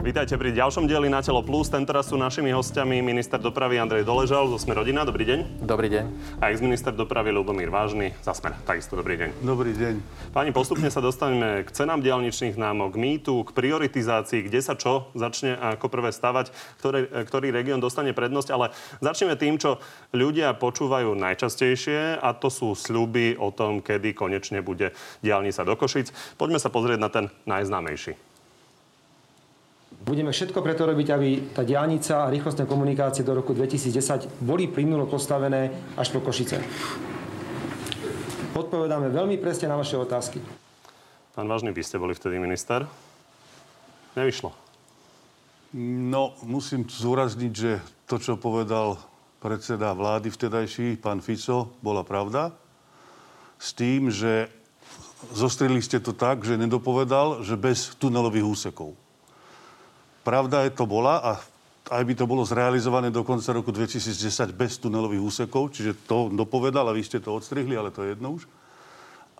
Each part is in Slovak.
Vítajte pri ďalšom dieli Na telo plus. Tentoraz sú našimi hostiami minister dopravy Andrej Doležal zo Sme rodina. Dobrý deň. Dobrý deň. A ex-minister dopravy Lubomír Vážny za Smer. Takisto dobrý deň. Dobrý deň. Páni, postupne sa dostaneme k cenám diálničných námok, k mýtu, k prioritizácii, kde sa čo začne ako prvé stavať, ktorý, ktorý región dostane prednosť, ale začneme tým, čo ľudia počúvajú najčastejšie a to sú sľuby o tom, kedy konečne bude diálnica do Košic. Poďme sa pozrieť na ten najznámejší. Budeme všetko preto robiť, aby tá diálnica a rýchlostné komunikácie do roku 2010 boli plynulo postavené až po Košice. Odpovedáme veľmi presne na vaše otázky. Pán Vážny, vy ste boli vtedy minister. Nevyšlo. No, musím zúrazniť, že to, čo povedal predseda vlády vtedajší, pán Fico, bola pravda. S tým, že zostrili ste to tak, že nedopovedal, že bez tunelových úsekov. Pravda je to bola a aj by to bolo zrealizované do konca roku 2010 bez tunelových úsekov, čiže to dopovedal a vy ste to odstrihli, ale to je jedno už.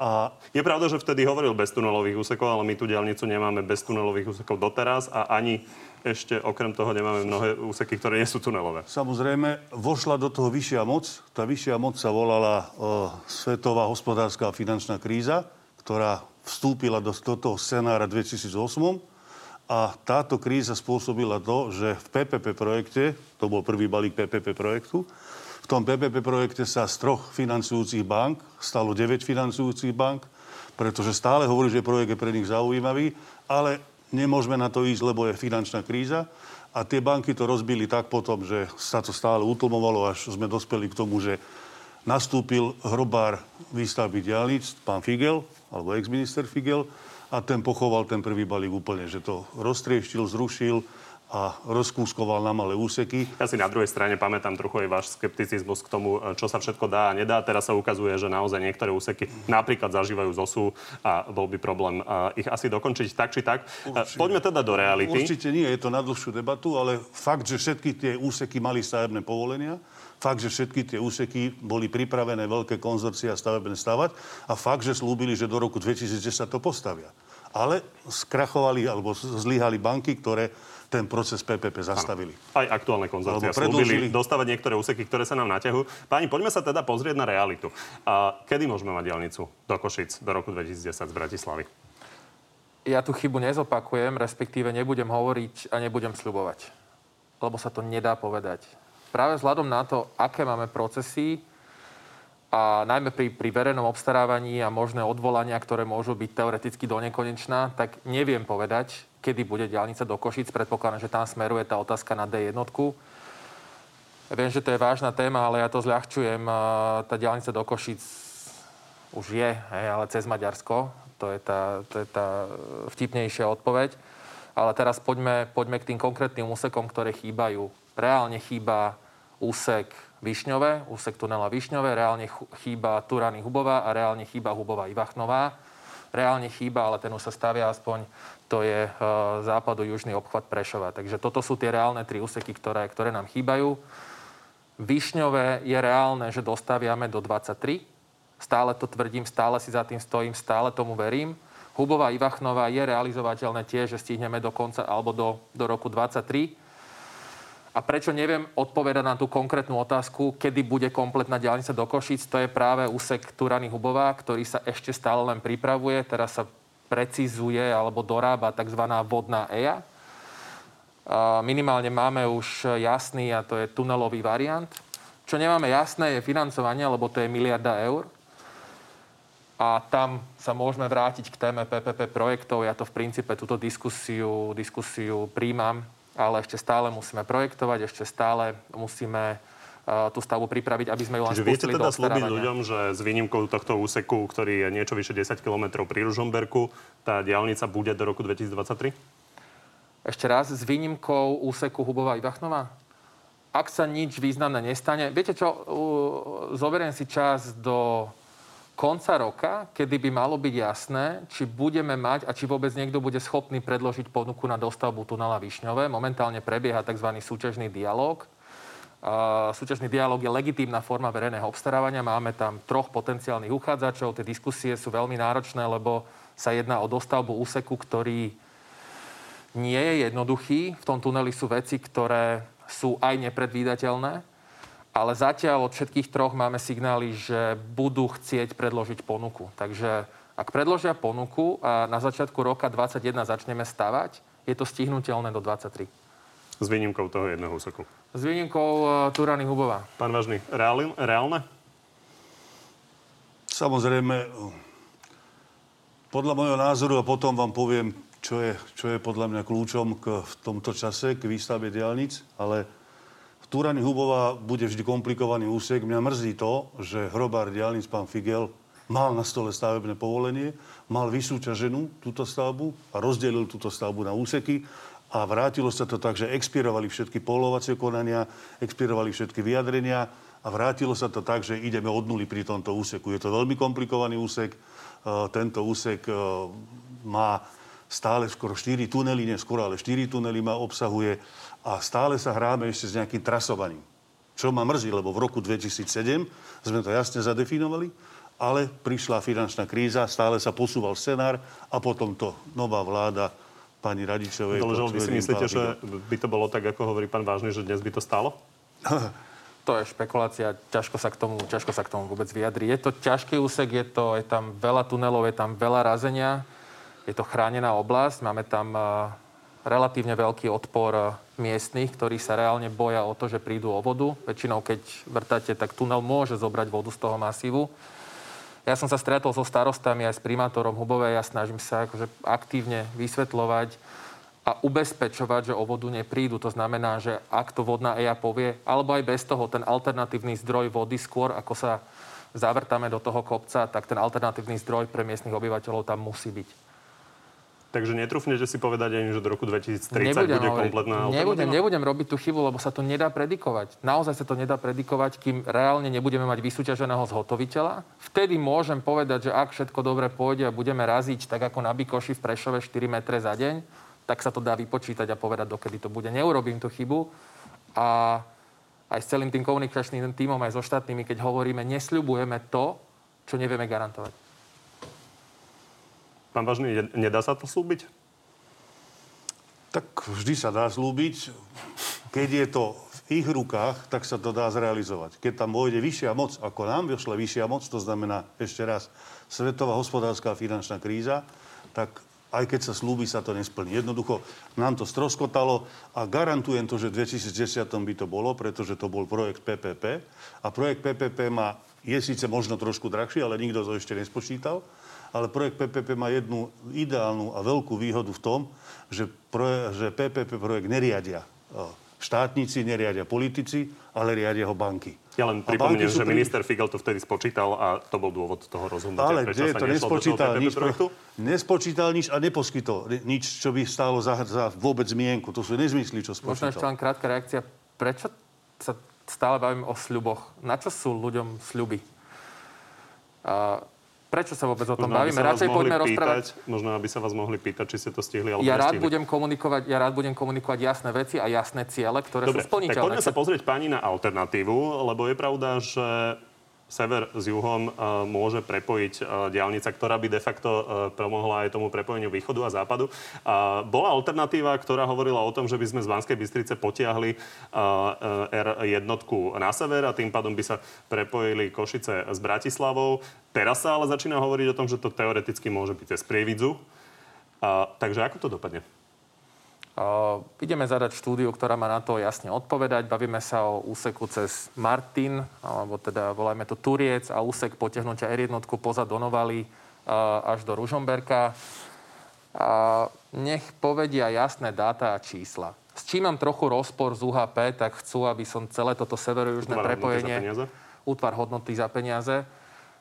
A... Je pravda, že vtedy hovoril bez tunelových úsekov, ale my tú diálnicu nemáme bez tunelových úsekov doteraz a ani ešte okrem toho nemáme mnohé úseky, ktoré nie sú tunelové. Samozrejme, vošla do toho vyššia moc. Tá vyššia moc sa volala o, Svetová hospodárska a finančná kríza, ktorá vstúpila do, do toho scenára 2008 a táto kríza spôsobila to, že v PPP projekte, to bol prvý balík PPP projektu, v tom PPP projekte sa z troch financujúcich bank stalo 9 financujúcich bank, pretože stále hovorí, že projekt je pre nich zaujímavý, ale nemôžeme na to ísť, lebo je finančná kríza. A tie banky to rozbili tak potom, že sa to stále utlmovalo, až sme dospeli k tomu, že nastúpil hrobár výstavby diálnic, pán Figel, alebo ex-minister Figel, a ten pochoval ten prvý balík úplne, že to roztrieštil, zrušil a rozkúskoval na malé úseky. Ja si na druhej strane pamätám trochu aj váš skepticizmus k tomu, čo sa všetko dá a nedá. Teraz sa ukazuje, že naozaj niektoré úseky napríklad zažívajú zosu a bol by problém ich asi dokončiť tak či tak. Určite. Poďme teda do reality. Určite nie, je to na dlhšiu debatu, ale fakt, že všetky tie úseky mali stavebné povolenia, fakt, že všetky tie úseky boli pripravené veľké konzorcia stavebné stavať a fakt, že slúbili, že do roku 2010 to postavia. Ale skrachovali alebo zlyhali banky, ktoré ten proces PPP zastavili. Ano. Aj aktuálne konzorcia slúbili dostávať niektoré úseky, ktoré sa nám naťahujú. Páni, poďme sa teda pozrieť na realitu. A kedy môžeme mať diálnicu do Košic do roku 2010 z Bratislavy? Ja tú chybu nezopakujem, respektíve nebudem hovoriť a nebudem sľubovať. Lebo sa to nedá povedať práve vzhľadom na to, aké máme procesy a najmä pri, pri verejnom obstarávaní a možné odvolania, ktoré môžu byť teoreticky do nekonečná, tak neviem povedať, kedy bude diálnica do Košic. Predpokladám, že tam smeruje tá otázka na D1. Viem, že to je vážna téma, ale ja to zľahčujem. Tá diálnica do Košic už je, hej, ale cez Maďarsko. To je tá, to je tá vtipnejšia odpoveď. Ale teraz poďme, poďme k tým konkrétnym úsekom, ktoré chýbajú reálne chýba úsek Višňové, úsek tunela Višňové, reálne chýba Turany Hubová a reálne chýba Hubová Ivachnová. Reálne chýba, ale ten už sa stavia aspoň, to je e, západo-južný obchvat Prešova. Takže toto sú tie reálne tri úseky, ktoré, ktoré nám chýbajú. Višňové je reálne, že dostaviame do 23. Stále to tvrdím, stále si za tým stojím, stále tomu verím. Hubová Ivachnová je realizovateľné tiež, že stihneme do konca alebo do, do roku 23 a prečo neviem odpovedať na tú konkrétnu otázku, kedy bude kompletná diálnica do Košic, to je práve úsek Turany Hubová, ktorý sa ešte stále len pripravuje. Teraz sa precizuje alebo dorába tzv. vodná EIA. Minimálne máme už jasný, a to je tunelový variant. Čo nemáme jasné, je financovanie, lebo to je miliarda eur. A tam sa môžeme vrátiť k téme PPP projektov. Ja to v princípe túto diskusiu, diskusiu príjmam ale ešte stále musíme projektovať, ešte stále musíme e, tú stavbu pripraviť, aby sme ju len Čiže viete teda slúbiť ľuďom, že s výnimkou tohto úseku, ktorý je niečo vyše 10 km pri Ružomberku, tá diálnica bude do roku 2023? Ešte raz, s výnimkou úseku Hubová Ivachnová? Ak sa nič významné nestane, viete čo, zoberiem si čas do konca roka, kedy by malo byť jasné, či budeme mať a či vôbec niekto bude schopný predložiť ponuku na dostavbu tunela Višňové. Momentálne prebieha tzv. súťažný dialog. Uh, súťažný dialog je legitímna forma verejného obstarávania. Máme tam troch potenciálnych uchádzačov. Tie diskusie sú veľmi náročné, lebo sa jedná o dostavbu úseku, ktorý nie je jednoduchý. V tom tuneli sú veci, ktoré sú aj nepredvídateľné, ale zatiaľ od všetkých troch máme signály, že budú chcieť predložiť ponuku. Takže ak predložia ponuku a na začiatku roka 2021 začneme stavať, je to stihnutelné do 23. S výnimkou toho jedného úseku. S výnimkou uh, Turany Hubová. Pán Vážny, reálne? reálne? Samozrejme, podľa môjho názoru, a potom vám poviem, čo je, čo je podľa mňa kľúčom k, v tomto čase k výstavbe diálnic, ale Túrany Hubová bude vždy komplikovaný úsek. Mňa mrzí to, že hrobár diálnic pán Figel mal na stole stavebné povolenie, mal vysúťaženú túto stavbu a rozdelil túto stavbu na úseky a vrátilo sa to tak, že expirovali všetky polovacie konania, expirovali všetky vyjadrenia a vrátilo sa to tak, že ideme od nuly pri tomto úseku. Je to veľmi komplikovaný úsek. E, tento úsek e, má stále skoro 4 tunely, nie skoro, ale 4 tunely má obsahuje a stále sa hráme ešte s nejakým trasovaním. Čo ma mrzí, lebo v roku 2007 sme to jasne zadefinovali, ale prišla finančná kríza, stále sa posúval scenár a potom to nová vláda pani Radičovej... Doležal, vy si myslíte, že by to bolo tak, ako hovorí pán Vážny, že dnes by to stálo? to je špekulácia, ťažko sa k tomu, ťažko sa k tomu vôbec vyjadri. Je to ťažký úsek, je, to, je tam veľa tunelov, je tam veľa razenia, je to chránená oblasť, máme tam relatívne veľký odpor eh, miestnych, ktorí sa reálne boja o to, že prídu o vodu. Väčšinou, keď vrtáte, tak tunel môže zobrať vodu z toho masívu. Ja som sa stretol so starostami aj s primátorom Hubové. Ja snažím sa akože aktívne vysvetľovať a ubezpečovať, že o vodu neprídu. To znamená, že ak to vodná EIA povie, alebo aj bez toho, ten alternatívny zdroj vody skôr, ako sa zavrtáme do toho kopca, tak ten alternatívny zdroj pre miestnych obyvateľov tam musí byť. Takže netrúfnete si povedať ani, že do roku 2030 nebudem bude hovoriť, kompletná nebudem, nebudem robiť tú chybu, lebo sa to nedá predikovať. Naozaj sa to nedá predikovať, kým reálne nebudeme mať vysúťaženého zhotoviteľa. Vtedy môžem povedať, že ak všetko dobre pôjde a budeme raziť tak ako na Bikoši v Prešove 4 metre za deň, tak sa to dá vypočítať a povedať, dokedy to bude. Neurobím tú chybu. A aj s celým tým komunikačným týmom, aj so štátnymi, keď hovoríme, nesľubujeme to, čo nevieme garantovať. Pán Vážny, nedá sa to slúbiť? Tak vždy sa dá slúbiť. Keď je to v ich rukách, tak sa to dá zrealizovať. Keď tam vojde vyššia moc, ako nám vyšla vyššia moc, to znamená ešte raz svetová hospodárska a finančná kríza, tak aj keď sa slúbi, sa to nesplní. Jednoducho nám to stroskotalo a garantujem to, že v 2010 by to bolo, pretože to bol projekt PPP a projekt PPP má, je síce možno trošku drahší, ale nikto to ešte nespočítal ale projekt PPP má jednu ideálnu a veľkú výhodu v tom, že, proje, že PPP projekt neriadia štátnici, neriadia politici, ale riadia ho banky. Ja len pripomínam, že pri... minister Figel to vtedy spočítal a to bol dôvod toho rozhodnutia. Ale kde to nespočítal nič, projektu? nespočítal nič a neposkytol nič, čo by stálo za, za vôbec zmienku. To sú nezmysly, čo spočítal. Možno ešte len krátka reakcia. Prečo sa stále bavím o sľuboch? Na čo sú ľuďom sľuby? A Prečo sa vôbec o tom možno, bavíme? Radšej poďme pýtať, rozprávať. Možno, aby sa vás mohli pýtať, či ste to stihli alebo ja rád budem komunikovať, Ja rád budem komunikovať jasné veci a jasné ciele, ktoré Dobre, sú splniteľné. Tak poďme sa pozrieť pani na alternatívu, lebo je pravda, že sever s juhom e, môže prepojiť e, diálnica, ktorá by de facto e, pomohla aj tomu prepojeniu východu a západu. Bola alternatíva, ktorá hovorila o tom, že by sme z Banskej Bystrice potiahli R1 na sever a tým pádom by sa prepojili Košice s Bratislavou. Teraz sa ale začína hovoriť o tom, že to teoreticky môže byť cez Prievidzu. Takže ako to dopadne? Uh, ideme zadať štúdiu, ktorá má na to jasne odpovedať. Bavíme sa o úseku cez Martin, alebo teda volajme to Turiec a úsek potiahnutia R1 poza Donovali uh, až do Ružomberka. Uh, nech povedia jasné dáta a čísla. S čím mám trochu rozpor z UHP, tak chcú, aby som celé toto severo-južné prepojenie... Útvar hodnoty za peniaze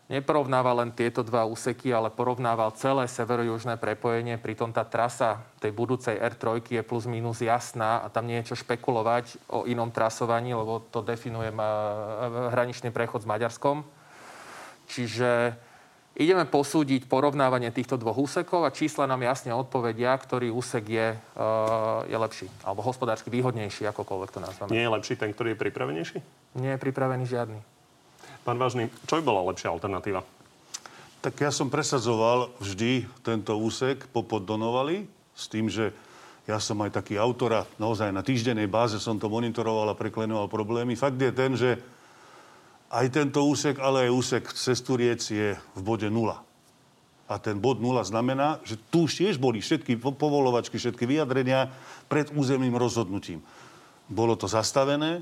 neporovnával len tieto dva úseky, ale porovnával celé severo-južné prepojenie. Pritom tá trasa tej budúcej R3 je plus minus jasná a tam nie je čo špekulovať o inom trasovaní, lebo to definuje hraničný prechod s Maďarskom. Čiže ideme posúdiť porovnávanie týchto dvoch úsekov a čísla nám jasne odpovedia, ktorý úsek je, uh, je lepší, alebo hospodársky výhodnejší, akokoľvek to nazveme. Nie je lepší ten, ktorý je pripravenejší? Nie je pripravený žiadny. Pán Vážny, čo by bola lepšia alternatíva? Tak ja som presadzoval vždy tento úsek popod Donovali s tým, že Ja som aj taký autor a naozaj na týždennej báze som to monitoroval a preklenoval problémy. Fakt je ten, že aj tento úsek, ale aj úsek Cesturiec je v bode nula. A ten bod nula znamená, že tu už tiež boli všetky povolovačky, všetky vyjadrenia pred územným rozhodnutím. Bolo to zastavené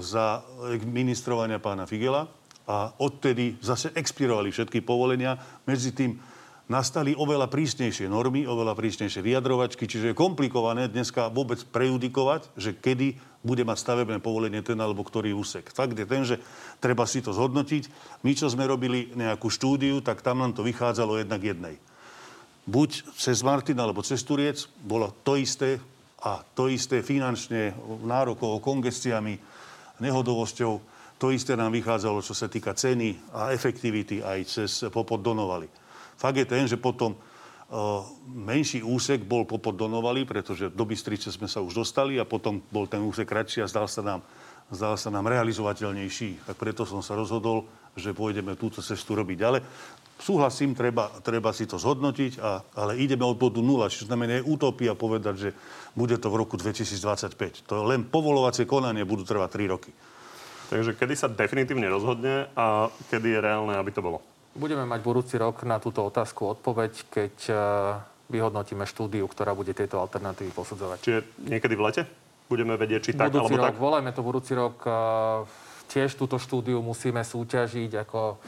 za ministrovania pána Figela a odtedy zase expirovali všetky povolenia. Medzi tým nastali oveľa prísnejšie normy, oveľa prísnejšie vyjadrovačky, čiže je komplikované dneska vôbec prejudikovať, že kedy bude mať stavebné povolenie ten alebo ktorý úsek. Fakt je ten, že treba si to zhodnotiť. My, čo sme robili nejakú štúdiu, tak tam nám to vychádzalo jednak jednej. Buď cez Martin alebo cez Turiec bolo to isté a to isté finančne nárokov, kongestiami, nehodovosťou. To isté nám vychádzalo, čo sa týka ceny a efektivity aj cez Popod Donovali. Fakt je ten, že potom uh, menší úsek bol Popod Donovali, pretože do Bystrice sme sa už dostali a potom bol ten úsek kratší a zdal sa nám, zdal sa nám realizovateľnejší. Tak preto som sa rozhodol, že pôjdeme túto cestu robiť. Ale súhlasím, treba, treba si to zhodnotiť, a, ale ideme od bodu nula, čiže znamená je utopia povedať, že bude to v roku 2025. To len povolovacie konanie budú trvať 3 roky. Takže kedy sa definitívne rozhodne a kedy je reálne, aby to bolo? Budeme mať budúci rok na túto otázku odpoveď, keď e, vyhodnotíme štúdiu, ktorá bude tieto alternatívy posudzovať. Čiže niekedy v lete? Budeme vedieť, či tak budúci alebo rok, tak? Volajme to budúci rok. E, tiež túto štúdiu musíme súťažiť ako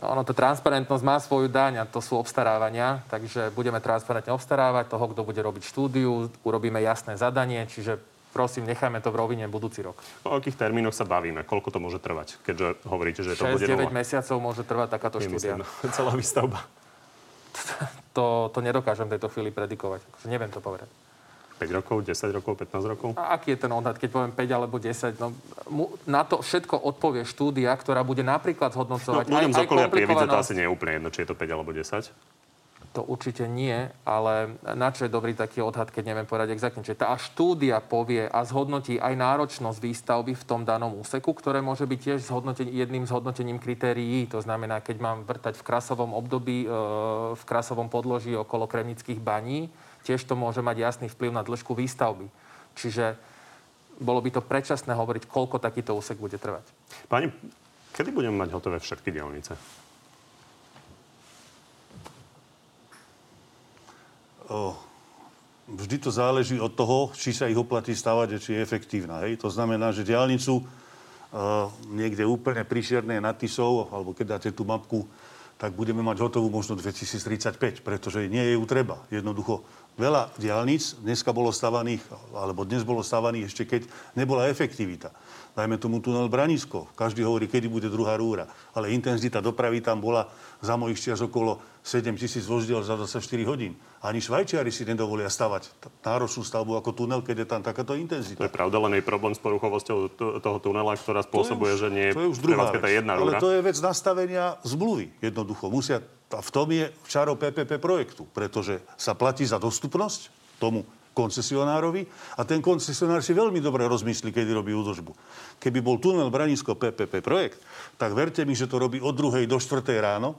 ono, to transparentnosť má svoju daň a to sú obstarávania, takže budeme transparentne obstarávať toho, kto bude robiť štúdiu, urobíme jasné zadanie, čiže prosím, nechajme to v rovine budúci rok. O akých termínoch sa bavíme? Koľko to môže trvať? Keďže hovoríte, že to bude 6-9 mesiacov môže trvať takáto štúdia. Celá výstavba. To, to nedokážem v tejto chvíli predikovať. Akože neviem to povedať. 5 rokov, 10 rokov, 15 rokov? A aký je ten odhad, keď poviem 5 alebo 10? No, mu, na to všetko odpovie štúdia, ktorá bude napríklad zhodnocovať no, aj z okolia to asi nie je úplne jedno, či je to 5 alebo 10. To určite nie, ale na čo je dobrý taký odhad, keď neviem povedať exaktne. Čiže tá štúdia povie a zhodnotí aj náročnosť výstavby v tom danom úseku, ktoré môže byť tiež jedným zhodnotením kritérií. To znamená, keď mám vrtať v krasovom období, e, v krasovom podloží okolo kremnických baní, tiež to môže mať jasný vplyv na dĺžku výstavby. Čiže bolo by to predčasné hovoriť, koľko takýto úsek bude trvať. Pani, kedy budeme mať hotové všetky dielnice? Vždy to záleží od toho, či sa ich oplatí stavať a či je efektívna. Hej? To znamená, že diálnicu niekde úplne príšerné nad Tisou, alebo keď dáte tú mapku, tak budeme mať hotovú možno 2035, pretože nie je ju treba. Jednoducho veľa diálnic dneska bolo stavaných, alebo dnes bolo stavaných ešte keď nebola efektivita dajme tomu tunel Branisko. Každý hovorí, kedy bude druhá rúra. Ale intenzita dopravy tam bola za mojich čias okolo 7 tisíc vozdiel za 24 hodín. Ani Švajčiari si nedovolia stavať náročnú stavbu ako tunel, keď je tam takáto intenzita. To je pravda, len je problém s poruchovosťou toho tunela, ktorá spôsobuje, už, že nie to je už druhá vec. jedna rúra. Ale to je vec nastavenia zmluvy. Jednoducho musia a v tom je čaro PPP projektu, pretože sa platí za dostupnosť tomu koncesionárovi a ten koncesionár si veľmi dobre rozmyslí, kedy robí údržbu. Keby bol tunel Branisko PPP projekt, tak verte mi, že to robí od 2. do 4. ráno,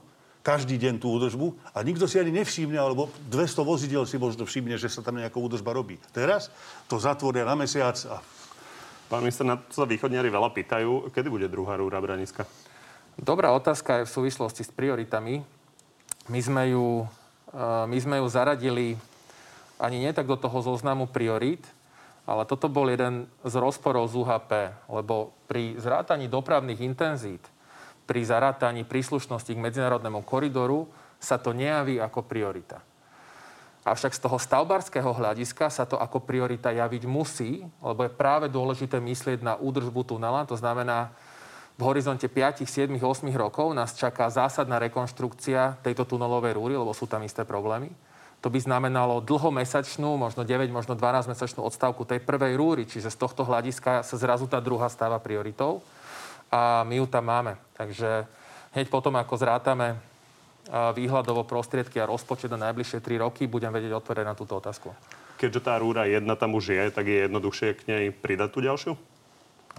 každý deň tú údržbu a nikto si ani nevšimne, alebo 200 vozidel si možno všimne, že sa tam nejaká údržba robí. Teraz to zatvoria na mesiac a... Pán minister, na to sa východniari veľa pýtajú. Kedy bude druhá rúra Braniska? Dobrá otázka je v súvislosti s prioritami. My sme ju, eh, my sme ju zaradili ani nie tak do toho zoznamu priorít, ale toto bol jeden z rozporov z UHP, lebo pri zrátaní dopravných intenzít, pri zarátaní príslušnosti k medzinárodnému koridoru sa to nejaví ako priorita. Avšak z toho stavbarského hľadiska sa to ako priorita javiť musí, lebo je práve dôležité myslieť na údržbu tunela. To znamená, v horizonte 5, 7, 8 rokov nás čaká zásadná rekonštrukcia tejto tunelovej rúry, lebo sú tam isté problémy to by znamenalo dlhomesačnú, možno 9, možno 12-mesačnú odstavku tej prvej rúry. Čiže z tohto hľadiska sa zrazu tá druhá stáva prioritou. A my ju tam máme. Takže hneď potom, ako zrátame výhľadovo prostriedky a rozpočet na najbližšie 3 roky, budem vedieť odpovedať na túto otázku. Keďže tá rúra jedna tam už je, tak je jednoduchšie k nej pridať tú ďalšiu?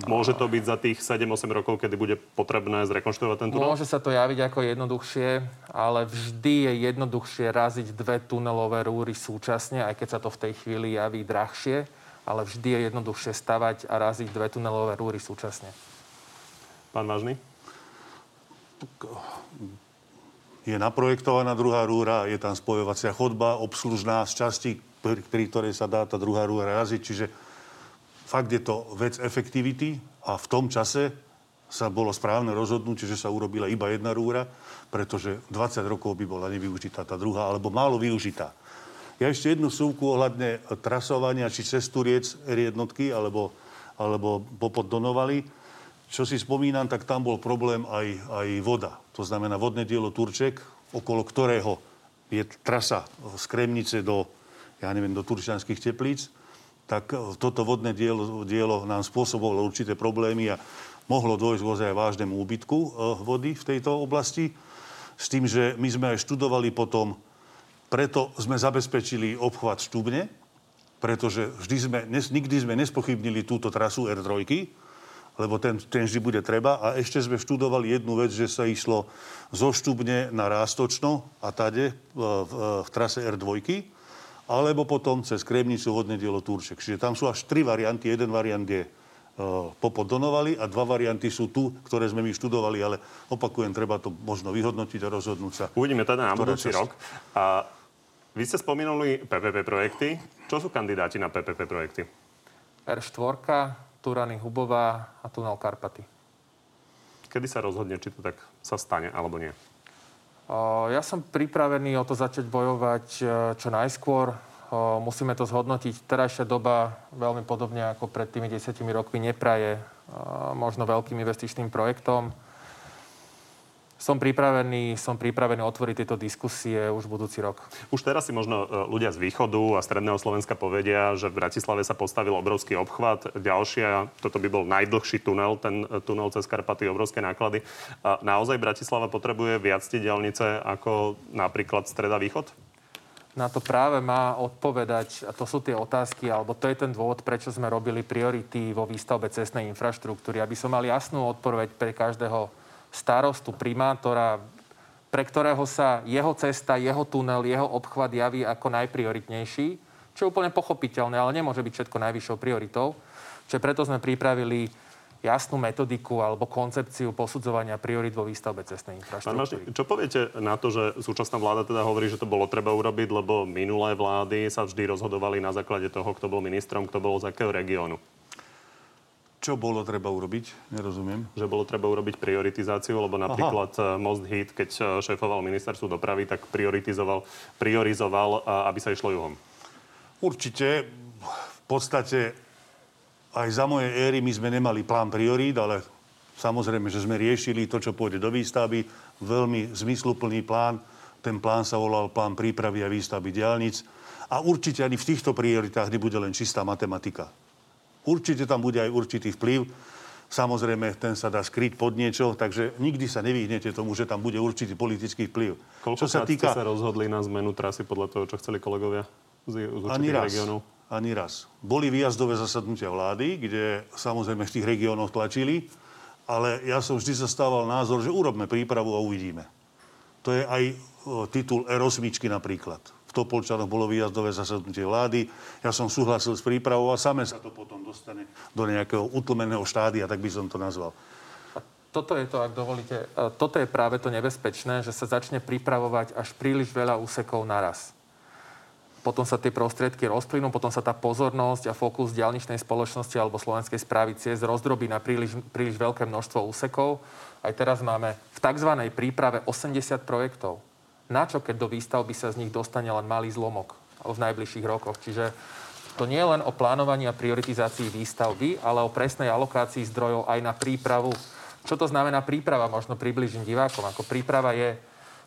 Môže to byť za tých 7-8 rokov, kedy bude potrebné zrekonštruovať ten tunel? Môže sa to javiť ako jednoduchšie, ale vždy je jednoduchšie raziť dve tunelové rúry súčasne, aj keď sa to v tej chvíli javí drahšie, ale vždy je jednoduchšie stavať a raziť dve tunelové rúry súčasne. Pán Vážny? Je naprojektovaná druhá rúra, je tam spojovacia chodba, obslužná z časti, pri, pri ktorej sa dá tá druhá rúra raziť, čiže Fakt je to vec efektivity a v tom čase sa bolo správne rozhodnúť, že sa urobila iba jedna rúra, pretože 20 rokov by bola nevyužitá tá druhá, alebo málo využitá. Ja ešte jednu súvku ohľadne trasovania, či cez Turiec jednotky, alebo, alebo popod Donovali. Čo si spomínam, tak tam bol problém aj, aj voda. To znamená vodné dielo Turček, okolo ktorého je trasa z Kremnice do, ja neviem, do Turčianských teplíc tak e, toto vodné dielo, dielo nám spôsobovalo určité problémy a mohlo dôjsť ozaj vážnemu úbytku e, vody v tejto oblasti. S tým, že my sme aj študovali potom, preto sme zabezpečili obchvat Štubne, pretože vždy sme, nikdy sme nespochybnili túto trasu R3, lebo ten, ten vždy bude treba. A ešte sme študovali jednu vec, že sa išlo zo Štubne na Rástočno a tade v, v, v trase R2 alebo potom cez Kremnicu vodné dielo Turček. Čiže tam sú až tri varianty. Jeden variant je uh, Popod Donovali a dva varianty sú tu, ktoré sme my študovali, ale opakujem, treba to možno vyhodnotiť a rozhodnúť sa. Uvidíme teda na budúci rok. A vy ste spomínali PPP projekty. Čo sú kandidáti na PPP projekty? R4, Turany Hubová a tunel Karpaty. Kedy sa rozhodne, či to tak sa stane alebo nie? Ja som pripravený o to začať bojovať e, čo najskôr. Musíme to zhodnotiť. Terajšia doba, veľmi podobne ako pred tými desiatimi rokmi, nepraje možno veľkým investičným projektom som pripravený, som pripravený otvoriť tieto diskusie už budúci rok. Už teraz si možno e, ľudia z východu a stredného Slovenska povedia, že v Bratislave sa postavil obrovský obchvat. Ďalšia, toto by bol najdlhší tunel, ten e, tunel cez Karpaty, obrovské náklady. A naozaj Bratislava potrebuje viac tie diálnice ako napríklad streda východ? Na to práve má odpovedať, a to sú tie otázky, alebo to je ten dôvod, prečo sme robili priority vo výstavbe cestnej infraštruktúry, aby som mal jasnú odpoveď pre každého starostu, primátora, pre ktorého sa jeho cesta, jeho tunel, jeho obchvat javí ako najprioritnejší, čo je úplne pochopiteľné, ale nemôže byť všetko najvyššou prioritou. Čiže preto sme pripravili jasnú metodiku alebo koncepciu posudzovania priorit vo výstavbe cestnej infraštruktúry. čo poviete na to, že súčasná vláda teda hovorí, že to bolo treba urobiť, lebo minulé vlády sa vždy rozhodovali na základe toho, kto bol ministrom, kto bol z akého regiónu? Čo bolo treba urobiť? Nerozumiem. Že bolo treba urobiť prioritizáciu, lebo napríklad Aha. Eh, Most Hit, keď eh, šéfoval ministerstvu dopravy, tak prioritizoval, priorizoval, eh, aby sa išlo juhom. Určite. V podstate aj za mojej éry my sme nemali plán priorít, ale samozrejme, že sme riešili to, čo pôjde do výstavby. Veľmi zmysluplný plán. Ten plán sa volal plán prípravy a výstavby diálnic. A určite ani v týchto prioritách nebude len čistá matematika. Určite tam bude aj určitý vplyv. Samozrejme, ten sa dá skryť pod niečo, takže nikdy sa nevyhnete tomu, že tam bude určitý politický vplyv. Koľko čo sa týka... sa rozhodli na zmenu trasy podľa toho, čo chceli kolegovia z, z ani raz, regiónov? Ani raz. Boli výjazdové zasadnutia vlády, kde samozrejme v tých regiónoch tlačili, ale ja som vždy zastával názor, že urobme prípravu a uvidíme. To je aj titul R8 napríklad. Topolčanoch bolo výjazdové zasadnutie vlády. Ja som súhlasil s prípravou a same sa to potom dostane do nejakého utlmeného štádia, tak by som to nazval. Toto je to, ak dovolíte, toto je práve to nebezpečné, že sa začne pripravovať až príliš veľa úsekov naraz. Potom sa tie prostriedky rozplynú, potom sa tá pozornosť a fokus diálničnej spoločnosti alebo slovenskej správy ciest rozdrobí na príliš, príliš veľké množstvo úsekov. Aj teraz máme v tzv. príprave 80 projektov na čo, keď do výstavby sa z nich dostane len malý zlomok v najbližších rokoch. Čiže to nie je len o plánovaní a prioritizácii výstavby, ale o presnej alokácii zdrojov aj na prípravu. Čo to znamená príprava? Možno približím divákom. Ako príprava je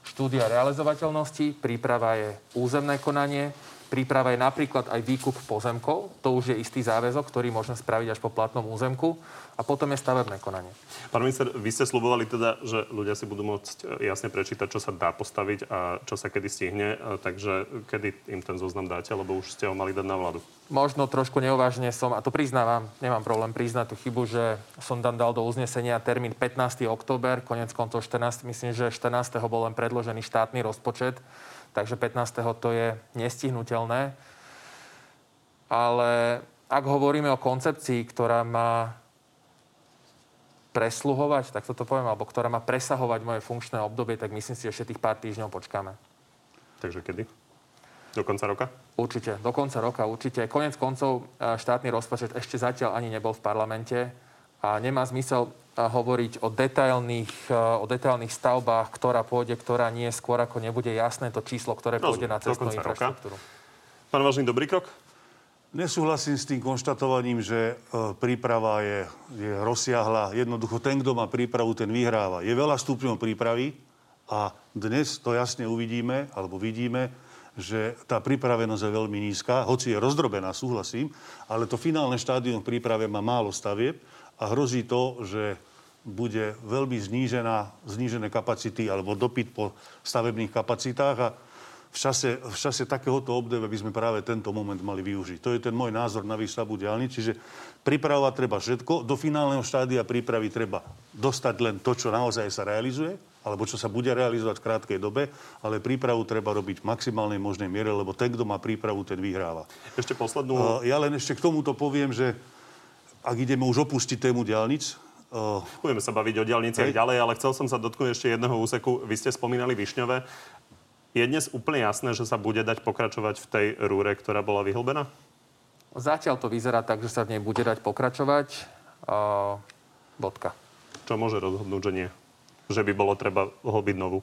štúdia realizovateľnosti, príprava je územné konanie, Príprava je napríklad aj výkup pozemkov. To už je istý záväzok, ktorý môžeme spraviť až po platnom územku. A potom je stavebné konanie. Pán minister, vy ste slubovali teda, že ľudia si budú môcť e, jasne prečítať, čo sa dá postaviť a čo sa kedy stihne. E, takže kedy im ten zoznam dáte, lebo už ste ho mali dať na vládu? Možno trošku neuvážne som, a to priznávam, nemám problém priznať tú chybu, že som tam dal do uznesenia termín 15. október, konec koncov 14. Myslím, že 14. bol len predložený štátny rozpočet takže 15. to je nestihnutelné. Ale ak hovoríme o koncepcii, ktorá má presluhovať, tak toto poviem, alebo ktorá má presahovať moje funkčné obdobie, tak myslím si, že ešte tých pár týždňov počkáme. Takže kedy? Do konca roka? Určite, do konca roka určite. Konec koncov e, štátny rozpočet ešte zatiaľ ani nebol v parlamente a nemá zmysel hovoriť o detailných, e, o detailných stavbách, ktorá pôjde, ktorá nie, skôr ako nebude jasné to číslo, ktoré pôjde na cestnú infraštruktúru. Roka. Pán Vážny, dobrý krok? Nesúhlasím s tým konštatovaním, že e, príprava je, je rozsiahla. Jednoducho ten, kto má prípravu, ten vyhráva. Je veľa stupňov prípravy a dnes to jasne uvidíme, alebo vidíme, že tá pripravenosť je veľmi nízka, hoci je rozdrobená, súhlasím, ale to finálne štádium v príprave má málo stavieb a hrozí to, že bude veľmi znížená, znížené kapacity alebo dopyt po stavebných kapacitách a v čase, v čase takéhoto obdobia by sme práve tento moment mali využiť. To je ten môj názor na výstavbu diálnic, čiže pripravovať treba všetko, do finálneho štádia prípravy treba dostať len to, čo naozaj sa realizuje, alebo čo sa bude realizovať v krátkej dobe, ale prípravu treba robiť v maximálnej možnej miere, lebo ten, kto má prípravu, ten vyhráva. Ešte poslednú... Ja len ešte k tomuto poviem, že ak ideme už opustiť tému diálnic, Uh, Budeme sa baviť o diálniciach ďalej, ale chcel som sa dotknúť ešte jedného úseku. Vy ste spomínali Višňové. Je dnes úplne jasné, že sa bude dať pokračovať v tej rúre, ktorá bola vyhlbená? Zatiaľ to vyzerá tak, že sa v nej bude dať pokračovať. Uh, bodka. Čo môže rozhodnúť, že nie? Že by bolo treba hlbiť novú?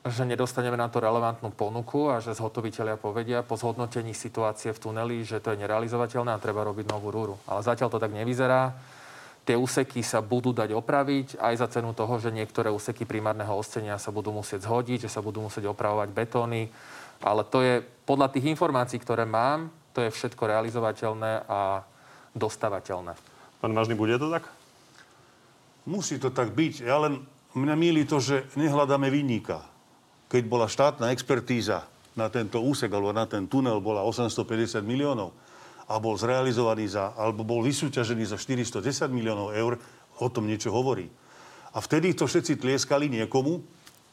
že nedostaneme na to relevantnú ponuku a že zhotoviteľia povedia po zhodnotení situácie v tuneli, že to je nerealizovateľné a treba robiť novú rúru. Ale zatiaľ to tak nevyzerá. Tie úseky sa budú dať opraviť aj za cenu toho, že niektoré úseky primárneho ostenia sa budú musieť zhodiť, že sa budú musieť opravovať betóny. Ale to je podľa tých informácií, ktoré mám, to je všetko realizovateľné a dostavateľné. Pán Vážny, bude to tak? Musí to tak byť. Ja len mňa míli to, že nehľadáme vinníka keď bola štátna expertíza na tento úsek alebo na ten tunel bola 850 miliónov a bol zrealizovaný za, alebo bol vysúťažený za 410 miliónov eur, o tom niečo hovorí. A vtedy to všetci tlieskali niekomu,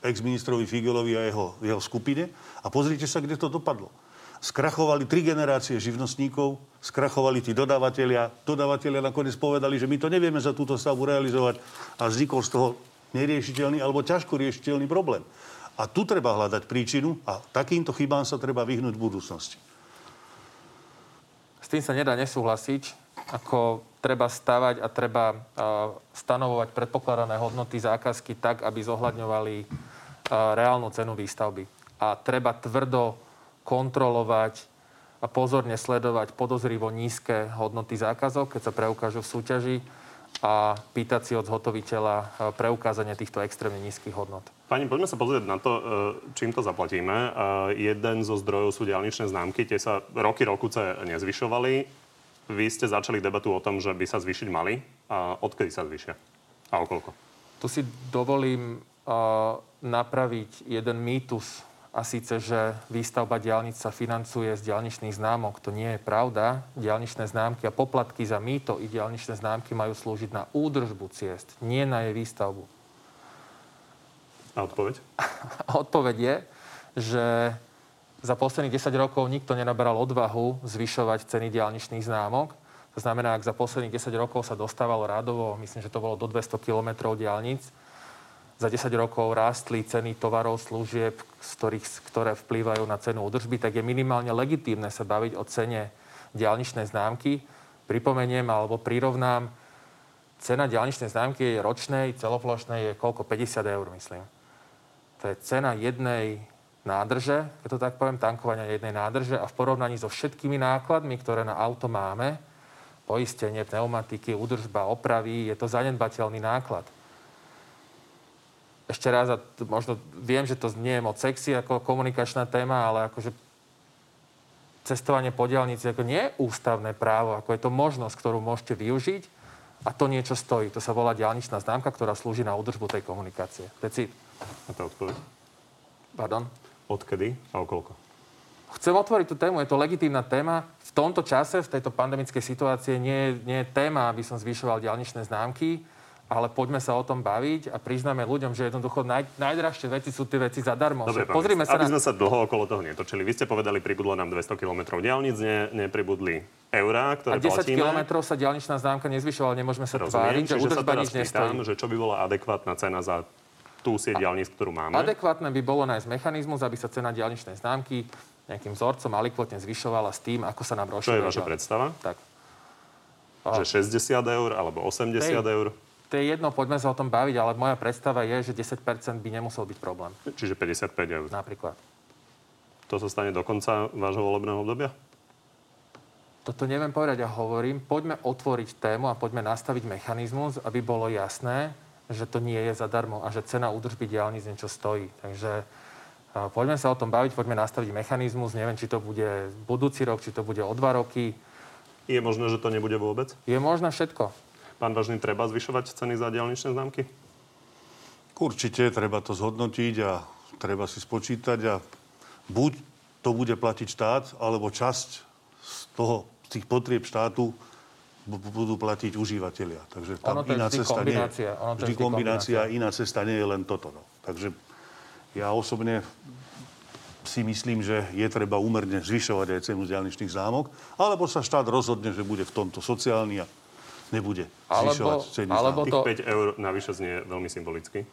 ex-ministrovi Figelovi a jeho, jeho skupine. A pozrite sa, kde to dopadlo. Skrachovali tri generácie živnostníkov, skrachovali tí dodávateľia. Dodávateľia nakoniec povedali, že my to nevieme za túto stavbu realizovať a vznikol z toho neriešiteľný alebo ťažko riešiteľný problém. A tu treba hľadať príčinu a takýmto chybám sa treba vyhnúť v budúcnosti. S tým sa nedá nesúhlasiť. Ako treba stavať a treba uh, stanovovať predpokladané hodnoty zákazky tak, aby zohľadňovali uh, reálnu cenu výstavby. A treba tvrdo kontrolovať a pozorne sledovať podozrivo nízke hodnoty zákazov, keď sa preukážu v súťaži a pýtať si od zhotoviteľa e, preukázanie týchto extrémne nízkych hodnot. Pani, poďme sa pozrieť na to, e, čím to zaplatíme. E, jeden zo zdrojov sú diálničné známky, tie sa roky rokuce nezvyšovali. Vy ste začali debatu o tom, že by sa zvyšiť mali. A odkedy sa zvyšia? A okolko? Tu si dovolím napraviť jeden mýtus a síce, že výstavba diálnic sa financuje z diálničných známok. To nie je pravda. Diálničné známky a poplatky za mýto i diálničné známky majú slúžiť na údržbu ciest, nie na jej výstavbu. A odpoveď? odpoveď je, že za posledných 10 rokov nikto nenaberal odvahu zvyšovať ceny diálničných známok. To znamená, ak za posledných 10 rokov sa dostávalo rádovo, myslím, že to bolo do 200 kilometrov diálnic, za 10 rokov rástli ceny tovarov, služieb, z ktorých, ktoré vplývajú na cenu údržby, tak je minimálne legitímne sa baviť o cene diálničnej známky. Pripomeniem alebo prirovnám, cena diálničnej známky je ročnej, celoplošnej je koľko? 50 eur, myslím. To je cena jednej nádrže, keď to tak poviem, tankovania jednej nádrže a v porovnaní so všetkými nákladmi, ktoré na auto máme, poistenie, pneumatiky, údržba, opravy, je to zanedbateľný náklad ešte raz, a možno viem, že to nie je moc sexy ako komunikačná téma, ale akože cestovanie po diálnici ako nie je ústavné právo, ako je to možnosť, ktorú môžete využiť a to niečo stojí. To sa volá diálničná známka, ktorá slúži na údržbu tej komunikácie. Deci. A to odpoveď? Pardon? Odkedy a okolko? Chcem otvoriť tú tému, je to legitímna téma. V tomto čase, v tejto pandemickej situácii nie, nie je téma, aby som zvyšoval diálničné známky ale poďme sa o tom baviť a priznáme ľuďom, že jednoducho naj, najdražšie veci sú tie veci zadarmo. Dobre, Pozrime sa aby na... sme sa dlho okolo toho netočili. Vy ste povedali, pribudlo nám 200 km diálnic, ne, nepribudli eurá, ktoré A 10 platíme. kilometrov sa diálničná známka nezvyšovala, nemôžeme sa Rozumiem, tváriť, že údržba nič nestojí. že čo by bola adekvátna cena za tú sieť diálnic, ktorú máme. Adekvátne by bolo nájsť mechanizmus, aby sa cena diálničnej známky nejakým vzorcom alikvotne zvyšovala s tým, ako sa nám rozšíruje. Čo je vaša predstava? Tak. Že 60 eur alebo 80 Hej. eur? To je jedno, poďme sa o tom baviť, ale moja predstava je, že 10% by nemusel byť problém. Čiže 55 eur. Napríklad. To sa stane do konca vášho volebného obdobia? Toto neviem povedať, ja hovorím, poďme otvoriť tému a poďme nastaviť mechanizmus, aby bolo jasné, že to nie je zadarmo a že cena údržby diálnic niečo stojí. Takže poďme sa o tom baviť, poďme nastaviť mechanizmus. Neviem, či to bude budúci rok, či to bude o dva roky. Je možné, že to nebude vôbec? Je možné všetko. Pán Vážny, treba zvyšovať ceny za diálničné známky? Určite, treba to zhodnotiť a treba si spočítať a buď to bude platiť štát, alebo časť z toho, z tých potrieb štátu budú platiť užívateľia. Takže tam iná cesta nie je. Ono vždy kombinácia, kombinácia, iná cesta nie je len toto. No. Takže ja osobne si myslím, že je treba úmerne zvyšovať aj cenu diálničných zámok, alebo sa štát rozhodne, že bude v tomto sociálny a nebude zvyšovať ceny alebo to... Tých 5 eur navyše znie veľmi symbolicky.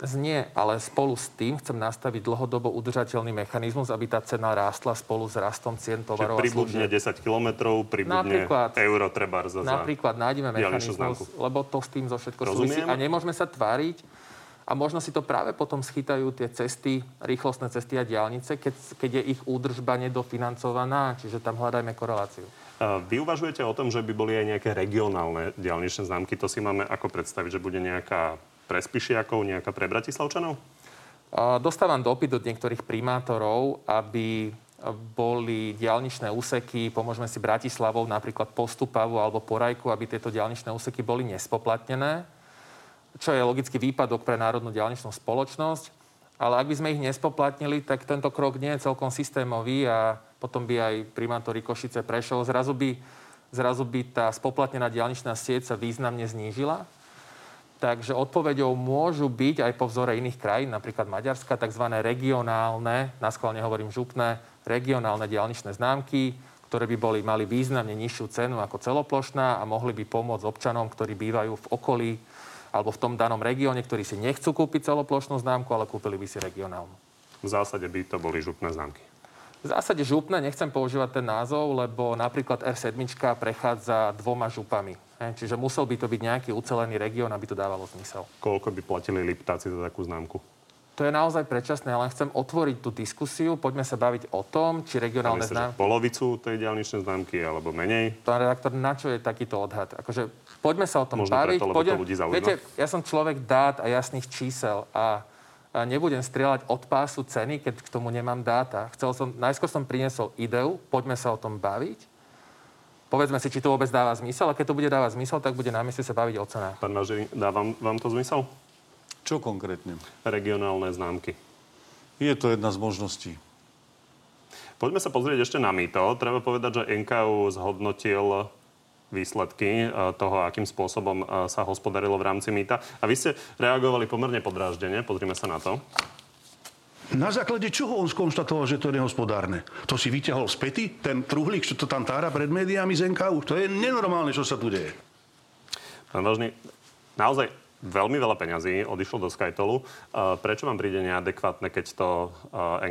Znie, ale spolu s tým chcem nastaviť dlhodobo udržateľný mechanizmus, aby tá cena rástla spolu s rastom cien tovarov Čiže pribudne 10 kilometrov, pribudne napríklad, euro treba za Napríklad nájdeme mechanizmus, lebo to s tým zo všetko Rozumiem. súvisí. A nemôžeme sa tváriť, a možno si to práve potom schytajú tie cesty, rýchlostné cesty a diálnice, keď, keď je ich údržba nedofinancovaná, čiže tam hľadajme koreláciu. Vy uvažujete o tom, že by boli aj nejaké regionálne diálničné známky. To si máme ako predstaviť, že bude nejaká pre Spišiakov, nejaká pre Bratislavčanov? Dostávam dopyt od niektorých primátorov, aby boli diálničné úseky, pomôžeme si Bratislavou, napríklad Postupavu alebo Porajku, aby tieto diálničné úseky boli nespoplatnené, čo je logický výpadok pre Národnú diálničnú spoločnosť. Ale ak by sme ich nespoplatnili, tak tento krok nie je celkom systémový a potom by aj primátori Košice Prešov, zrazu by, zrazu by tá spoplatnená diálničná sieť sa významne znížila. Takže odpoveďou môžu byť aj po vzore iných krajín, napríklad Maďarska, tzv. regionálne, na schválne hovorím župné, regionálne diálničné známky, ktoré by boli, mali významne nižšiu cenu ako celoplošná a mohli by pomôcť občanom, ktorí bývajú v okolí alebo v tom danom regióne, ktorí si nechcú kúpiť celoplošnú známku, ale kúpili by si regionálnu. V zásade by to boli župné známky. V zásade župné, nechcem používať ten názov, lebo napríklad R7 prechádza dvoma župami. Čiže musel by to byť nejaký ucelený región, aby to dávalo zmysel. Koľko by platili Liptáci za takú známku? To je naozaj predčasné, ale chcem otvoriť tú diskusiu. Poďme sa baviť o tom, či regionálne známky... polovicu tej diálničnej známky, alebo menej? Pán redaktor, na čo je takýto odhad? Akože, poďme sa o tom Možno baviť. Preto, poďme... to ľudí zaujíma. Viete, ja som človek dát a jasných čísel a nebudem strieľať od pásu ceny, keď k tomu nemám dáta. Chcel som, najskôr som priniesol ideu, poďme sa o tom baviť. Povedzme si, či to vôbec dáva zmysel a keď to bude dávať zmysel, tak bude na mieste sa baviť o cenách. Pán Mažeri, dáva vám to zmysel? Čo konkrétne? Regionálne známky. Je to jedna z možností. Poďme sa pozrieť ešte na mýto. Treba povedať, že NKU zhodnotil výsledky e, toho, akým spôsobom e, sa hospodarilo v rámci mýta. A vy ste reagovali pomerne podráždene. Pozrime sa na to. Na základe čoho on skonštatoval, že to je nehospodárne? To si vyťahol z pety, ten truhlík, čo to tam tára pred médiami z NKU? To je nenormálne, čo sa tu deje. Pán Vážny, naozaj veľmi veľa peňazí odišlo do Skytolu. E, prečo vám príde neadekvátne, keď to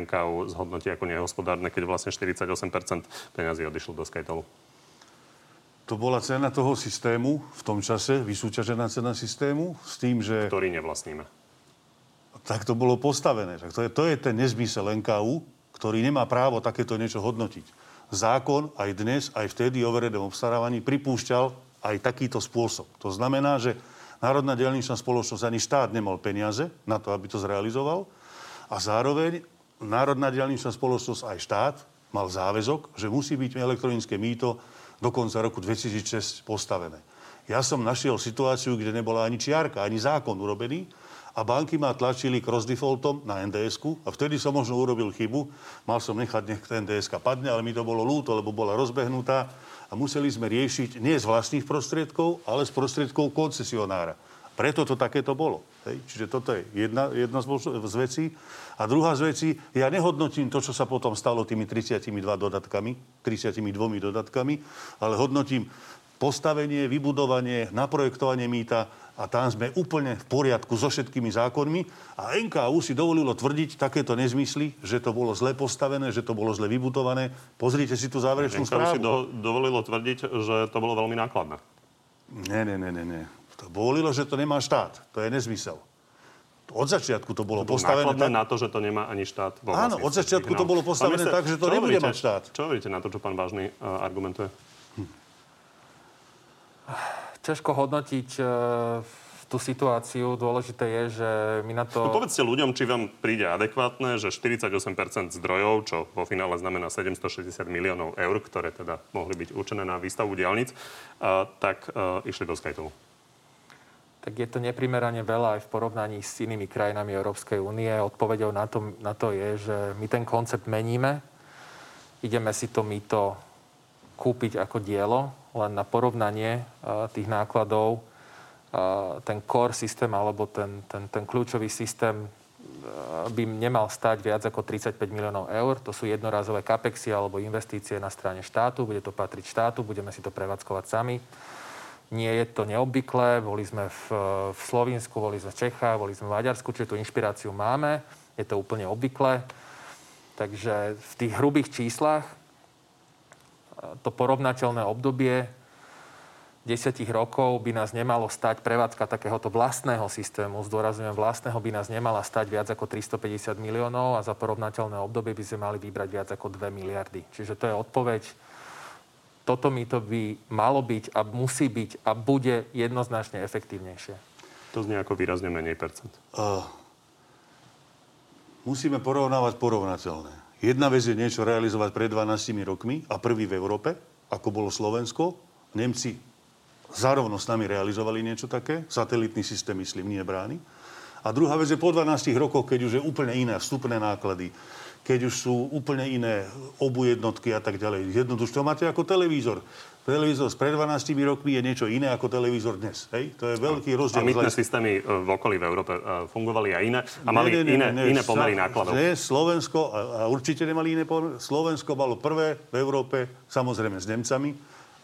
NKU zhodnotí ako nehospodárne, keď vlastne 48% peňazí odišlo do Skytolu? To bola cena toho systému v tom čase, vysúťažená cena systému, s tým, že... Ktorý nevlastníme. Tak to bolo postavené. Tak to, je, to je ten nezmysel NKU, ktorý nemá právo takéto niečo hodnotiť. Zákon aj dnes, aj vtedy o verejnom obstarávaní pripúšťal aj takýto spôsob. To znamená, že Národná dielničná spoločnosť ani štát nemal peniaze na to, aby to zrealizoval a zároveň Národná dielničná spoločnosť aj štát mal záväzok, že musí byť elektronické mýto do konca roku 2006 postavené. Ja som našiel situáciu, kde nebola ani čiarka, ani zákon urobený a banky ma tlačili cross defaultom na nds a vtedy som možno urobil chybu. Mal som nechať, nech nds padne, ale mi to bolo lúto, lebo bola rozbehnutá a museli sme riešiť nie z vlastných prostriedkov, ale z prostriedkov koncesionára. Preto to takéto bolo. Hej? Čiže toto je jedna, jedna z vecí. A druhá z vecí, ja nehodnotím to, čo sa potom stalo tými 32 dodatkami, 32 dodatkami, ale hodnotím postavenie, vybudovanie, naprojektovanie mýta a tam sme úplne v poriadku so všetkými zákonmi a NKU si dovolilo tvrdiť takéto nezmysly, že to bolo zle postavené, že to bolo zle vybudované. Pozrite si tú záverečnú NKU správu. si do, dovolilo tvrdiť, že to bolo veľmi nákladné. Nie, nie, nie, nie. To volilo, že to nemá štát. To je nezmysel. Od začiatku to bolo to postavené tak... na to, že to nemá ani štát. Áno, od začiatku to bolo postavené tak, že to nebude mať štát. Čo hovoríte na to, čo pán Vážny uh, argumentuje? Hm. Ťažko hodnotiť uh tú situáciu. Dôležité je, že my na to... No povedzte ľuďom, či vám príde adekvátne, že 48% zdrojov, čo vo finále znamená 760 miliónov eur, ktoré teda mohli byť určené na výstavu diálnic, uh, tak uh, išli do Skytolu tak je to neprimerane veľa aj v porovnaní s inými krajinami Európskej únie. Odpovedou na to, na to je, že my ten koncept meníme. Ideme si to my to kúpiť ako dielo, len na porovnanie uh, tých nákladov uh, ten core systém alebo ten, ten, ten kľúčový systém uh, by nemal stať viac ako 35 miliónov eur. To sú jednorazové kapexy alebo investície na strane štátu. Bude to patriť štátu, budeme si to prevádzkovať sami. Nie je to neobvyklé, boli sme v, v Slovensku, boli sme v Čechách, boli sme v Maďarsku, čiže tú inšpiráciu máme, je to úplne obvyklé. Takže v tých hrubých číslach e, to porovnateľné obdobie 10 rokov by nás nemalo stať prevádzka takéhoto vlastného systému, zdôrazňujem vlastného, by nás nemala stať viac ako 350 miliónov a za porovnateľné obdobie by sme mali vybrať viac ako 2 miliardy. Čiže to je odpoveď toto mýto by malo byť a musí byť a bude jednoznačne efektívnejšie. To znie ako výrazne menej percent. Uh, musíme porovnávať porovnateľné. Jedna vec je niečo realizovať pred 12 rokmi a prvý v Európe, ako bolo Slovensko. Nemci zárovno s nami realizovali niečo také. Satelitný systém, myslím, nie brány. A druhá vec je po 12 rokoch, keď už je úplne iné vstupné náklady, keď už sú úplne iné obu jednotky a tak ďalej. Jednoducho to máte ako televízor. Televízor z pred 12 rokmi je niečo iné ako televízor dnes. Hej? To je veľký rozdiel. A mytné systémy e, v okolí v Európe e, fungovali aj iné a mali nie, nie, iné, nie, iné pomery nákladov. Nie, Slovensko, a určite nemali iné pomery, Slovensko malo prvé v Európe, samozrejme s Nemcami,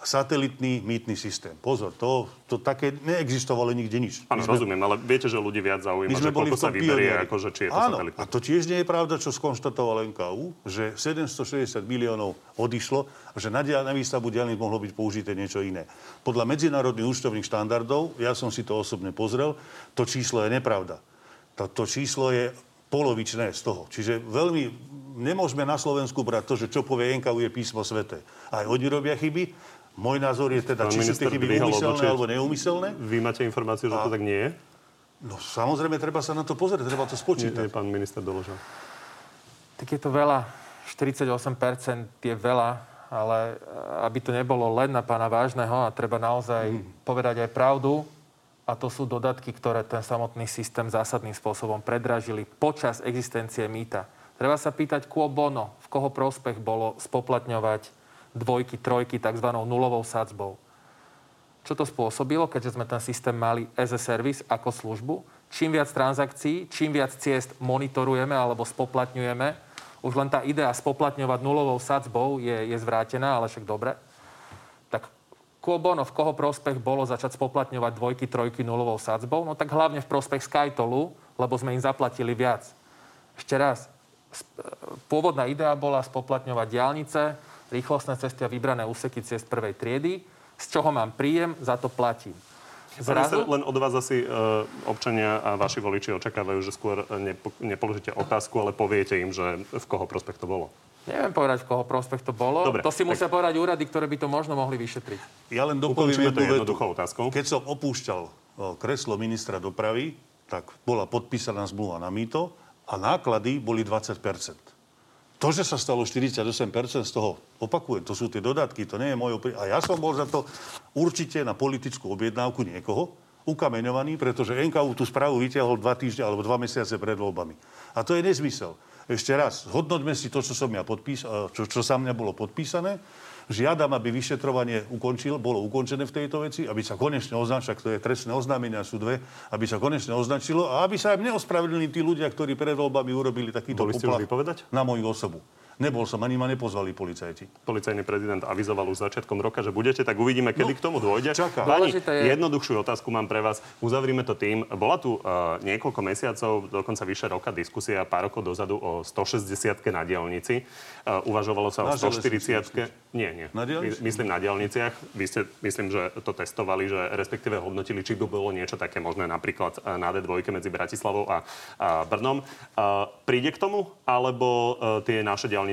satelitný mýtny systém. Pozor, to, to také neexistovalo nikde nič. Áno, rozumiem, ale viete, že ľudí viac zaujíma, že koľko sa vyberie, akože, či je to Áno, satelitné. a to tiež nie je pravda, čo skonštatoval NKU, že 760 miliónov odišlo a že na, na výstavbu diálnic mohlo byť použité niečo iné. Podľa medzinárodných účtovných štandardov, ja som si to osobne pozrel, to číslo je nepravda. To, číslo je polovičné z toho. Čiže veľmi nemôžeme na Slovensku brať to, že čo povie NKU je písmo svete. Aj oni robia chyby môj názor je teda, či sú tie chyby umyselné alebo neumyselné. Vy máte informáciu, že a... to tak nie je? No samozrejme, treba sa na to pozrieť, treba to spočítať. Nie, nie pán minister doložil. Tak je to veľa. 48% je veľa, ale eh, aby to nebolo len na pána Vážneho a treba naozaj mm. povedať aj pravdu, a to sú dodatky, ktoré ten samotný systém zásadným spôsobom predražili počas existencie mýta. Treba sa pýtať, bono, v koho prospech bolo spoplatňovať dvojky, trojky tzv. nulovou sadzbou. Čo to spôsobilo, keďže sme ten systém mali as a service ako službu? Čím viac transakcií, čím viac ciest monitorujeme alebo spoplatňujeme, už len tá idea spoplatňovať nulovou sadzbou je, je zvrátená, ale však dobre. Tak quo v koho prospech bolo začať spoplatňovať dvojky, trojky nulovou sadzbou? No tak hlavne v prospech Skytolu, lebo sme im zaplatili viac. Ešte raz, pôvodná idea bola spoplatňovať diálnice, rýchlostné cesty a vybrané úseky ciest prvej triedy. Z čoho mám príjem, za to platím. Zrazu... Len od vás asi uh, občania a vaši voliči očakávajú, že skôr nepo, nepoložíte otázku, ale poviete im, že v koho prospech to bolo. Neviem povedať, v koho prospech to bolo. Dobre, to si tak... musia povedať úrady, ktoré by to možno mohli vyšetriť. Ja len dopoviem jednu vetu. Keď som opúšťal kreslo ministra dopravy, tak bola podpísaná zmluva na mýto a náklady boli 20 to že sa stalo 48% z toho, opakujem, to sú tie dodatky, to nie je môj... A ja som bol za to určite na politickú objednávku niekoho, ukameňovaný, pretože NKU tú správu vyťahol dva týždne alebo dva mesiace pred voľbami. A to je nezmysel. Ešte raz, hodnoťme si to, čo, som ja podpísal, čo, čo sa mňa bolo podpísané. Žiadam, aby vyšetrovanie ukončil, bolo ukončené v tejto veci, aby sa konečne označilo, to je trestné oznámenia sú dve, aby sa konečne označilo a aby sa aj mne ospravedlnili tí ľudia, ktorí pred voľbami urobili takýto Boli ste už vypovedať? na moju osobu. Nebol som, ani ma nepozvali policajti. Policajný prezident avizoval už začiatkom roka, že budete, tak uvidíme, kedy No, k tomu dôjde. čaká. Pani, je- jednoduchšiu otázku mám pre vás. Uzavrime to tým. Bola tu uh, niekoľko mesiacov, dokonca vyše roka diskusia pár rokov dozadu o 160 na dielnici. Uh, uvažovalo sa o Na železnici, 140 Nie, nie. Na diaľnici? My- Myslím na dielniciach. Vy ste, myslím, že to testovali, že respektíve hodnotili, či by bolo niečo také možné napríklad uh, na D2 medzi Bratislavou a, a Brnom. Uh, príde k tomu, alebo uh, tie naše dielnice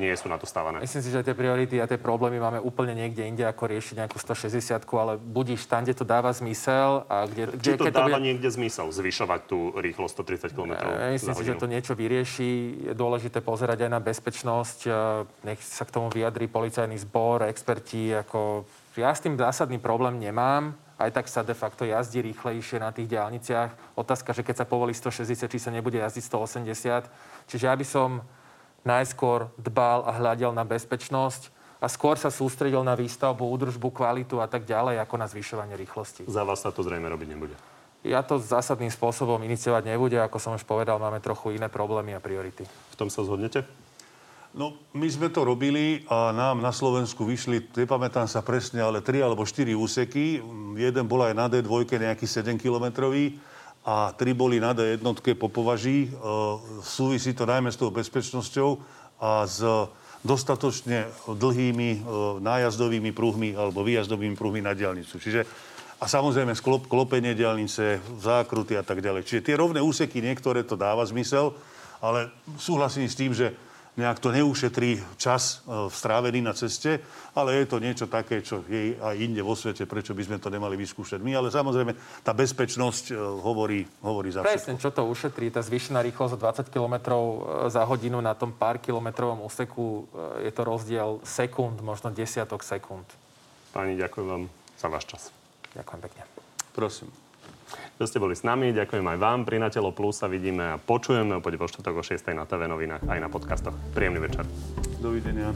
nie sú na to stávané? Myslím si, že tie priority a tie problémy máme úplne niekde inde, ako riešiť nejakú 160 ale budíš tam, kde to dáva zmysel a kde... Či kde, to keď dáva bude... niekde zmysel zvyšovať tú rýchlosť 130 km za Myslím si, že to niečo vyrieši. Je dôležité pozerať aj na bezpečnosť. e, Nech sa k tomu vyjadrí policajný zbor, experti. Ako... Ja s tým zásadný problém nemám. Aj tak sa de facto jazdí rýchlejšie na tých diálniciach. Otázka, že keď sa povolí 160, či sa nebude jazdiť 180. Čiže ja by som najskôr dbal a hľadel na bezpečnosť a skôr sa sústredil na výstavbu, údržbu, kvalitu a tak ďalej, ako na zvyšovanie rýchlosti. Za vás sa to zrejme robiť nebude. Ja to zásadným spôsobom iniciovať nebude, ako som už povedal, máme trochu iné problémy a priority. V tom sa zhodnete? No, my sme to robili a nám na Slovensku vyšli, nepamätám sa presne, ale 3 alebo 4 úseky. Jeden bol aj na D2 nejaký 7-kilometrový a tri boli na D1 po považí. E, súvisí to najmä s tou bezpečnosťou a s dostatočne dlhými e, nájazdovými pruhmi alebo výjazdovými pruhmi na diálnicu. Čiže a samozrejme sklop, klopenie diálnice, zákruty a tak ďalej. Čiže tie rovné úseky, niektoré to dáva zmysel, ale súhlasím s tým, že nejak to neušetrí čas e, strávený na ceste, ale je to niečo také, čo je aj inde vo svete, prečo by sme to nemali vyskúšať my. Ale samozrejme, tá bezpečnosť e, hovorí, hovorí za všetko. Presne, čo to ušetrí, tá zvýšená rýchlosť o 20 km za hodinu na tom pár kilometrovom úseku, e, je to rozdiel sekúnd, možno desiatok sekúnd. Páni, ďakujem vám za váš čas. Ďakujem pekne. Prosím. Že ste boli s nami, ďakujem aj vám. Pri Natelo Plus sa vidíme a počujeme opäť vo štvrtok o 6. na TV novinách aj na podcastoch. Príjemný večer. Dovidenia.